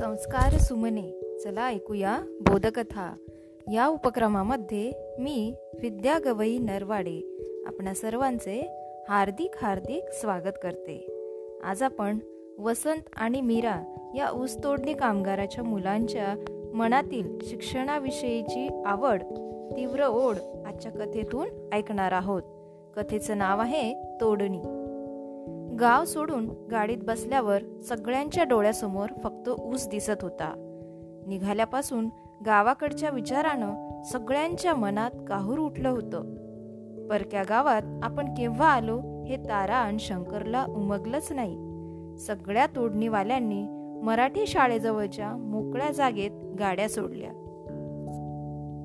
संस्कार सुमने. चला ऐकूया बोधकथा. या उपक्रमामध्ये मी विद्या गवई नरवाडे आपणा सर्वांचे हार्दिक हार्दिक स्वागत करते. आज आपण वसंत आणि मीरा या ऊसतोडणी कामगाराच्या मुलांच्या मनातील शिक्षणाविषयीची आवड तीव्र ओढ आजच्या कथेतून ऐकणार आहोत. कथेचं नाव आहे तोडणी. गाव सोडून गाडीत बसल्यावर सगळ्यांच्या डोळ्यासमोर फक्त ऊस दिसत होता. निघाल्यापासून गावाकडच्या विचारानं सगळ्यांच्या मनात काहूर उठलं होतं. परक्या गावात आपण केव्हा आलो हे तारा आणि शंकरला उमगलंच नाही. सगळ्या तोडणीवाल्यांनी मराठी शाळेजवळच्या मोकळ्या जागेत गाड्या सोडल्या.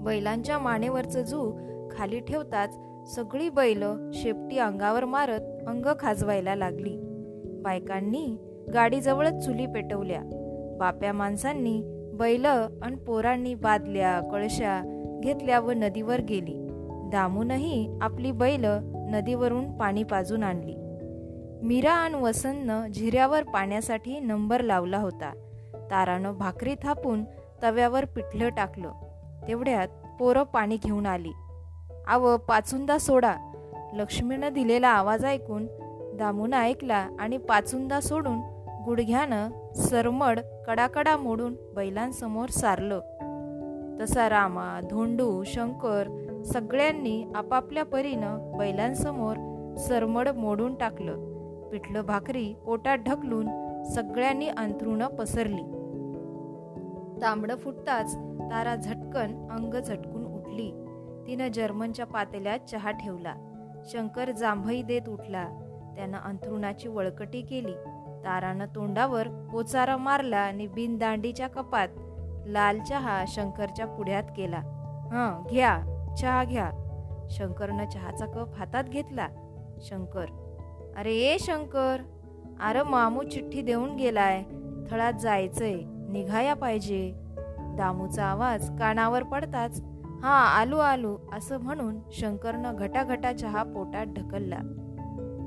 बैलांच्या मानेवरचं जू खाली ठेवताच सगळी बैल शेपटी अंगावर मारत अंग खाजवायला लागली. बायकांनी गाडीजवळच चुली पेटवल्या. बाप्या माणसांनी बैल आणि पोरांनी बादल्या कळशा घेतल्या व नदीवर गेली. दामूनही आपली बैल नदीवरून पाणी पाजून आणली. मीरा आणि वसंतनं झिऱ्यावर पाण्यासाठी नंबर लावला होता. तारानं भाकरी थापून तव्यावर पिठलं टाकलं. तेवढ्यात पोरं पाणी घेऊन आली. आव पाचुंदा सोडा. लक्ष्मीनं दिलेला आवाज ऐकून दामून ऐकला आणि पाचुंदा सोडून गुडघ्यानं सरमड कडाकडा मोडून बैलांसमोर सारलं. तसा रामा धोंडू शंकर सगळ्यांनी आपापल्या परीनं बैलांसमोर सरमड मोडून टाकलं. पिठलं भाकरी पोटात ढकलून सगळ्यांनी अंथरुणं पसरली. तांबडं फुटताच तारा झटकन अंग झटकून उठली. तिनं जर्मनच्या पातेल्यात चहा ठेवला. शंकर जांभई देत उठला. त्यानं अंथरुणाची वळकटी केली. तारानं तोंडावर पोचारा मारला आणि बिनदांडीच्या कपात लाल चहा शंकरच्या पुढ्यात केला. हं घ्या चहा घ्या. शंकरनं चहाचा कप हातात घेतला. शंकर. अरे ए शंकर. अरे मामू चिठ्ठी देऊन गेलाय. थळात जायचंय. निघाया पाहिजे. दामूचा आवाज कानावर पडताच हा आलू आलू असं म्हणून शंकरनं घटाघटा चहा पोटात ढकलला.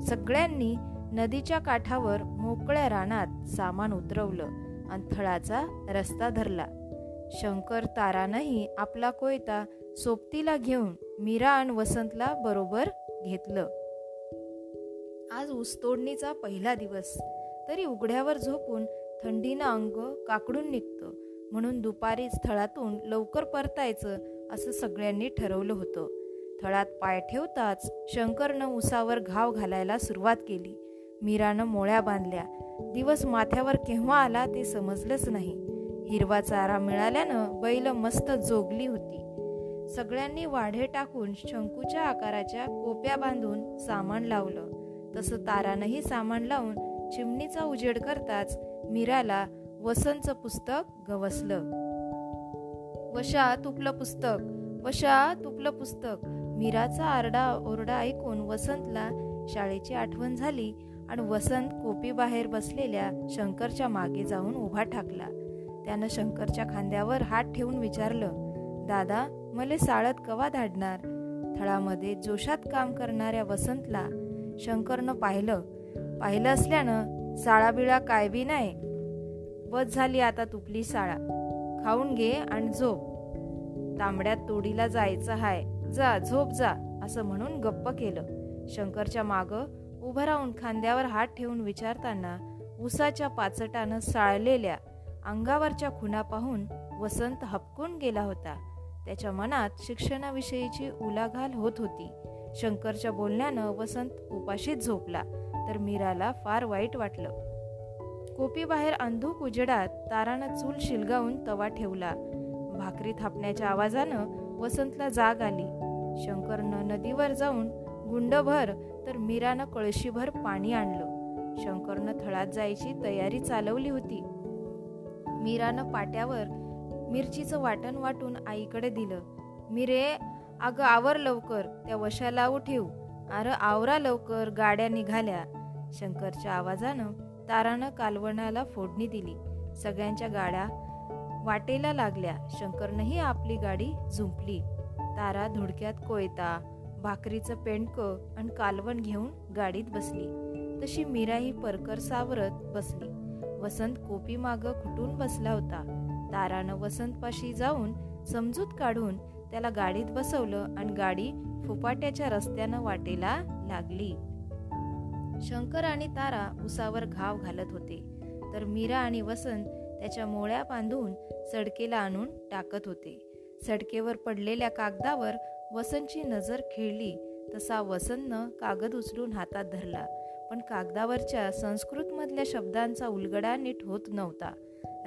सगळ्यांनी नदीच्या काठावर मोकळ्या रानात सामान उतरवलं आणि थळाचा रस्ता धरला. शंकर तारानंही आपला कोयता सोबतीला घेऊन मीरा आणि वसंतला बरोबर घेतलं. आज ऊसतोडणीचा पहिला दिवस. तरी उघड्यावर झोपून थंडीनं अंग काकडून निघतं म्हणून दुपारी स्थळातून लवकर परतायचं असं सगळ्यांनी ठरवलं होतं. थळात पाय ठेवताच शंकरनं उसावर घाव घालायला सुरुवात केली. मीरानं मोळ्या बांधल्या. दिवस माथ्यावर केव्हा आला ते समजलंच नाही. हिरवा चारा मिळाल्यानं बैल मस्त जोगली होती. सगळ्यांनी वाढे टाकून शंकूच्या आकाराच्या कोप्या बांधून सामान लावलं. तसं तारानंही सामान लावून चिमणीचा उजेड करताच मीराला वसंतचं पुस्तक गवसलं. वशा तुपलं पुस्तक वशा तुपलं पुस्तक. मीराचा आरडा ओरडा ऐकून वसंतला शाळेची आठवण झाली आणि वसंत कोपी बाहेर बसलेल्या शंकरच्या मागे जाऊन उभा ठाकला. त्यानं शंकरच्या खांद्यावर हात ठेवून विचारलं दादा मले साळत कवा धाडणार? थळामध्ये जोशात काम करणाऱ्या वसंतला. शंकरनं पाहिलं पाहिलं असल्यानं साळा बिळा काय बी नाही. बस झाली आता तुपली साळा. खाऊन घे आणि झोप. तांबड्यात तोडीला जायचं हाय जा झोप जा असं म्हणून गप्प केलं. शंकरच्या माग उभं राहून खांद्यावर हात ठेवून विचारताना उसाच्या पाचटानं साळलेल्या अंगावरच्या खुणा पाहून वसंत हपकून गेला होता. त्याच्या मनात शिक्षणाविषयीची उलाघाल होत होती. शंकरच्या बोलण्यानं वसंत उपाशीत झोपला तर मीराला फार वाईट वाटलं. कोपीबाहेर अंधूक उजेडात तारानं चूल शिलगावून तवा ठेवला. भाकरी थापण्याच्या आवाजानं वसंतला जाग आली. शंकरनं नदीवर जाऊन गुंडभर तर मीरानं कळशीभर पाणी आणलं. शंकरनं थळात जायची तयारी चालवली होती. मीरानं पाट्यावर मिरचीचं वाटण वाटून आईकडे दिलं. मिरे अगं आवर लवकर त्या वशाला उठीव अरे आवरा लवकर गाड्या निघाल्या. शंकरच्या आवाजानं तारानं कालवणाला फोडणी दिली. सगळ्यांच्या गाड्या वाटेला लागल्या. शंकरनंही आपली गाडी झुंपली. तारा धुडक्यात कोयता भाकरीचं पेंडकं आणि कालवण घेऊन गाडीत बसली. तशी मीराही परकर सावरत बसली. वसंत कोपी माग खुटून बसला होता. तारानं वसंतपाशी जाऊन समजूत काढून त्याला गाडीत बसवलं आणि गाडी फुपाट्याच्या रस्त्यानं वाटेला लागली. शंकर आणि तारा उसावर घाव घालत होते. तर मीरा आणि वसंत त्याच्या मोळ्या बांधून सडकेला आणून टाकत होते. सडकेवर पडलेल्या कागदावर वसंतची नजर खेळली. तसा वसंतनं कागद उचलून हातात धरला. पण कागदावरच्या संस्कृतमधल्या शब्दांचा उलगडा नीट होत नव्हता.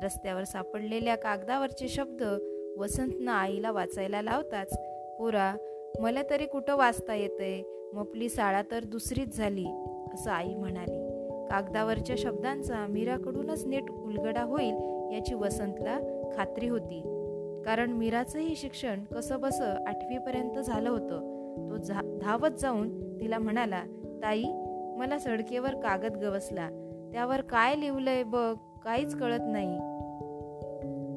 रस्त्यावर सापडलेल्या कागदावरचे शब्द वसंतनं आईला वाचायला लावताच पोरा मला तरी कुठं वाचता येतंय? मपली शाळा तर दुसरीच झाली. असं आई म्हणाली. कागदावरच्या शब्दांचा मीराकडूनच नीट उलगडा होईल याची वसंतला खात्री होती. कारण मीराचंही शिक्षण कसं बसं आठवीपर्यंत झालं होतं. तो झा धावत जाऊन तिला म्हणाला ताई मला सडकेवर कागद गवसला. त्यावर काय लिहिलंय बघ काहीच कळत नाही.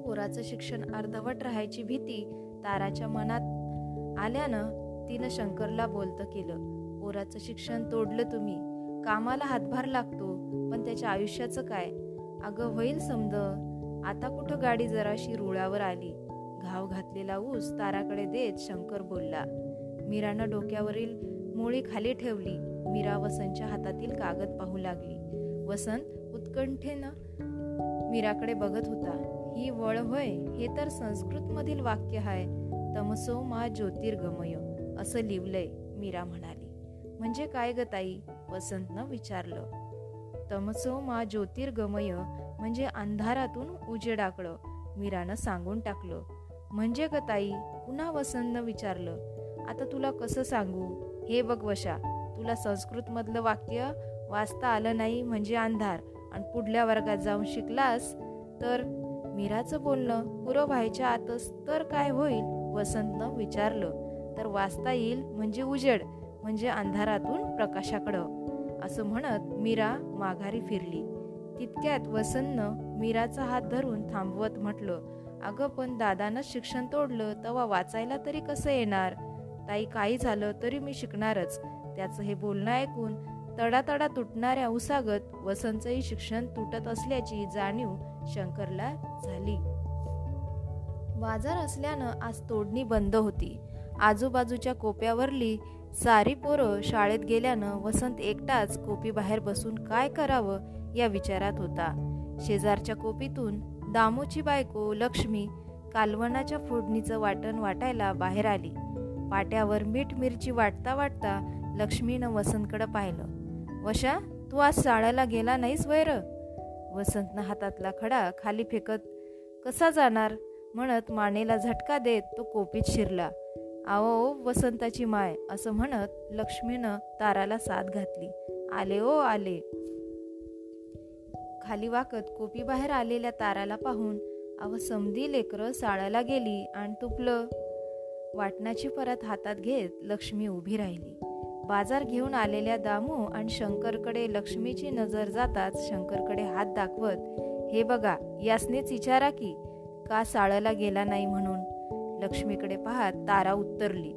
पोराचं शिक्षण अर्धवट राहायची भीती ताराच्या मनात आल्यानं तिनं शंकरला बोलतं केलं. पोराचं शिक्षण तोडलं तुम्ही. कामाला हातभार लागतो पण त्याच्या आयुष्याचं काय? अगं होईल समद आता कुठं गाडी जराशी रुळावर आली? घाव घातलेला ऊस ताराकडे देत शंकर बोलला. मीरानं डोक्यावरील मोळी खाली ठेवली. मीरा वसंतच्या हातातील कागद पाहू लागली. वसंत उत्कंठेनं मीराकडे बघत होता. ही वळ होय हे तर संस्कृत मधील वाक्य आहे तमसो मा ज्योतिर्गमय असं लिवलंय मीरा म्हणाली. म्हणजे काय ग ताई? वसंतनं विचारलं. तमसो मा ज्योतिर्गमय म्हणजे अंधारातून उजेडाकडं मीरानं सांगून टाकलं. म्हणजे ग ताई? पुन्हा वसंतनं विचारलं. आता तुला कसं सांगू? हे बघ वशा तुला संस्कृतमधलं वाक्य वाचता आलं नाही म्हणजे अंधार आणि पुढल्या वर्गात जाऊन शिकलास तर? मीराचं बोलणं पुरं व्हायच्या आतच तर काय होईल? वसंतनं विचारलं. तर वाचता येईल म्हणजे उजेड. म्हणजे अंधारातून प्रकाशाकडं. असं म्हणत मीरा माघारी फिरली. तितक्यात वसंतनं मीराचा हात धरून थांबवत म्हटलं अगं पण दादानंच शिक्षण तोडलं तेव्हा वाचायला तरी कसं येणार? ताई काही झालं तरी मी शिकणारच. त्याचं हे बोलणं ऐकून तडातडा तुटणाऱ्या उसागत वसंतचंही शिक्षण तुटत असल्याची जाणीव शंकरला झाली. बाजार असल्यानं आज तोडणी बंद होती. आजूबाजूच्या कोप्यावरली सारी पोरं शाळेत गेल्यानं वसंत एकटाच कोपी बाहेर बसून काय करावं या विचारात होता. शेजारच्या कोपीतून दामूची बायको लक्ष्मी कालवणाच्या फोडणीचं वाटण वाटायला बाहेर आली. पाट्यावर मीठ मिरची वाटता वाटता लक्ष्मीनं वसंतकडं पाहिलं. वशा तू आज शाळेला गेला नाहीस वैर वसंतनं हातातला खडा खाली फेकत कसा जाणार म्हणत मानेला झटका देत तो कोपीत शिरला. आओ वसंताची माय असं म्हणत लक्ष्मीनं ताराला साथ घातली. आले ओ आले. खाली वाकत कोपी बाहेर आलेल्या ताराला पाहून अव समधी लेकरं साळाला गेली आणि तुपलं. वाटणाची परत हातात घेत लक्ष्मी उभी राहिली. बाजार घेऊन आलेल्या दामू आणि शंकरकडे लक्ष्मीची नजर जाताच शंकरकडे हात दाखवत हे बघा यासनेच विचारा की का साळला गेला नाही म्हणून? लक्ष्मीकडे पाहत तारा उत्तरली.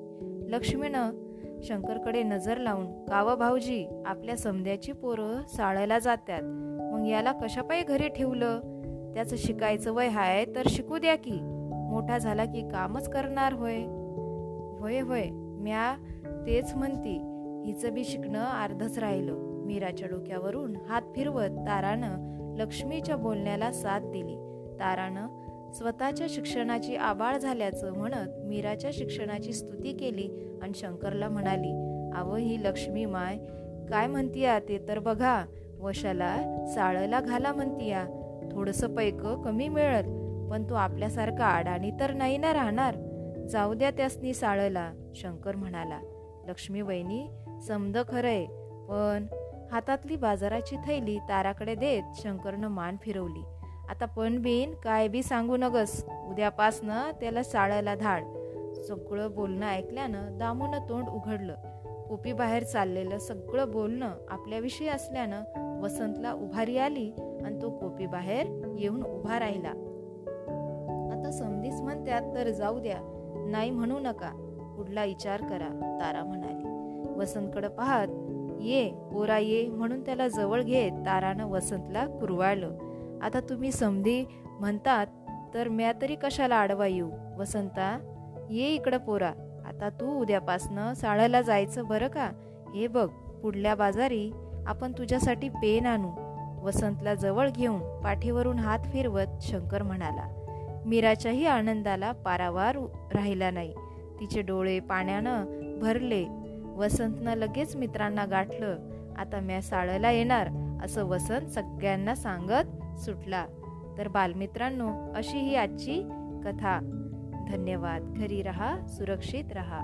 लक्ष्मीनं शंकरकडे नजर लावून काव भाऊजी आपल्या समद्याची पोरं साळायला जात्यात. मग याला कशापायी घरी ठेवलं? त्याचं शिकायचं वय हाय तर शिकू द्या की. मोठा झाला की कामच करणार होय. होय होय म्या तेच म्हणती. हिचं बी शिकणं अर्धच राहिलं. मीराच्या डोक्यावरून हात फिरवत तारानं लक्ष्मीच्या बोलण्याला साथ दिली. तारानं स्वतःच्या शिक्षणाची आबाळ झाल्याचं म्हणत मीराच्या शिक्षणाची स्तुती केली आणि शंकरला म्हणाली आव ही लक्ष्मी माय काय म्हणतीया ते तर बघा वशाला साळला घाला म्हणतीया थोडस पैक कमी मिळत पण तो आपल्यासारखा आडाणी तर नाही ना राहणार. जाऊ द्या त्यासनी साळला शंकर म्हणाला. लक्ष्मी वहिनी समद खरंय पण हातातली बाजाराची थैली ताराकडे देत शंकरनं मान फिरवली. आता पण बिन काय बी सांगू नगस. उद्यापासनं त्याला चाळायला धाड. सगळं बोलणं ऐकल्यानं दामूनं तोंड उघडलं. कोपी बाहेर चाललेलं सगळं बोलणं आपल्याविषयी असल्यानं वसंतला उभारी आली आणि तो कोपी बाहेर येऊन उभा राहिला. आता समधीच म्हणत्यात तर जाऊ द्या. नाही म्हणू नका. पुढला विचार करा तारा म्हणाली. वसंतकडं पाहत ये पोरा ये म्हणून त्याला जवळ घेत तारानं वसंतला कुरवाळलं. आता तुम्ही समधी म्हणतात तर म्या तरी कशाला आडवा येऊ? वसंता ये इकडं पोरा. आता तू उद्यापासनं साळ्याला जायचं बरं का? हे बघ पुढल्या बाजारी आपण तुझ्यासाठी पेन आणू. वसंतला जवळ घेऊन पाठीवरून हात फिरवत शंकर म्हणाला मीराच्याही आनंदाला पारावार राहिला नाही. तिचे डोळे पाण्यानं भरले. वसंतनं लगेच मित्रांना गाठलं. आता म्या साळला येणार असं वसंत सगळ्यांना सांगत सुटला. तर बालमित्रांनो अशी ही आजची कथा. धन्यवाद. घरी रहा सुरक्षित रहा.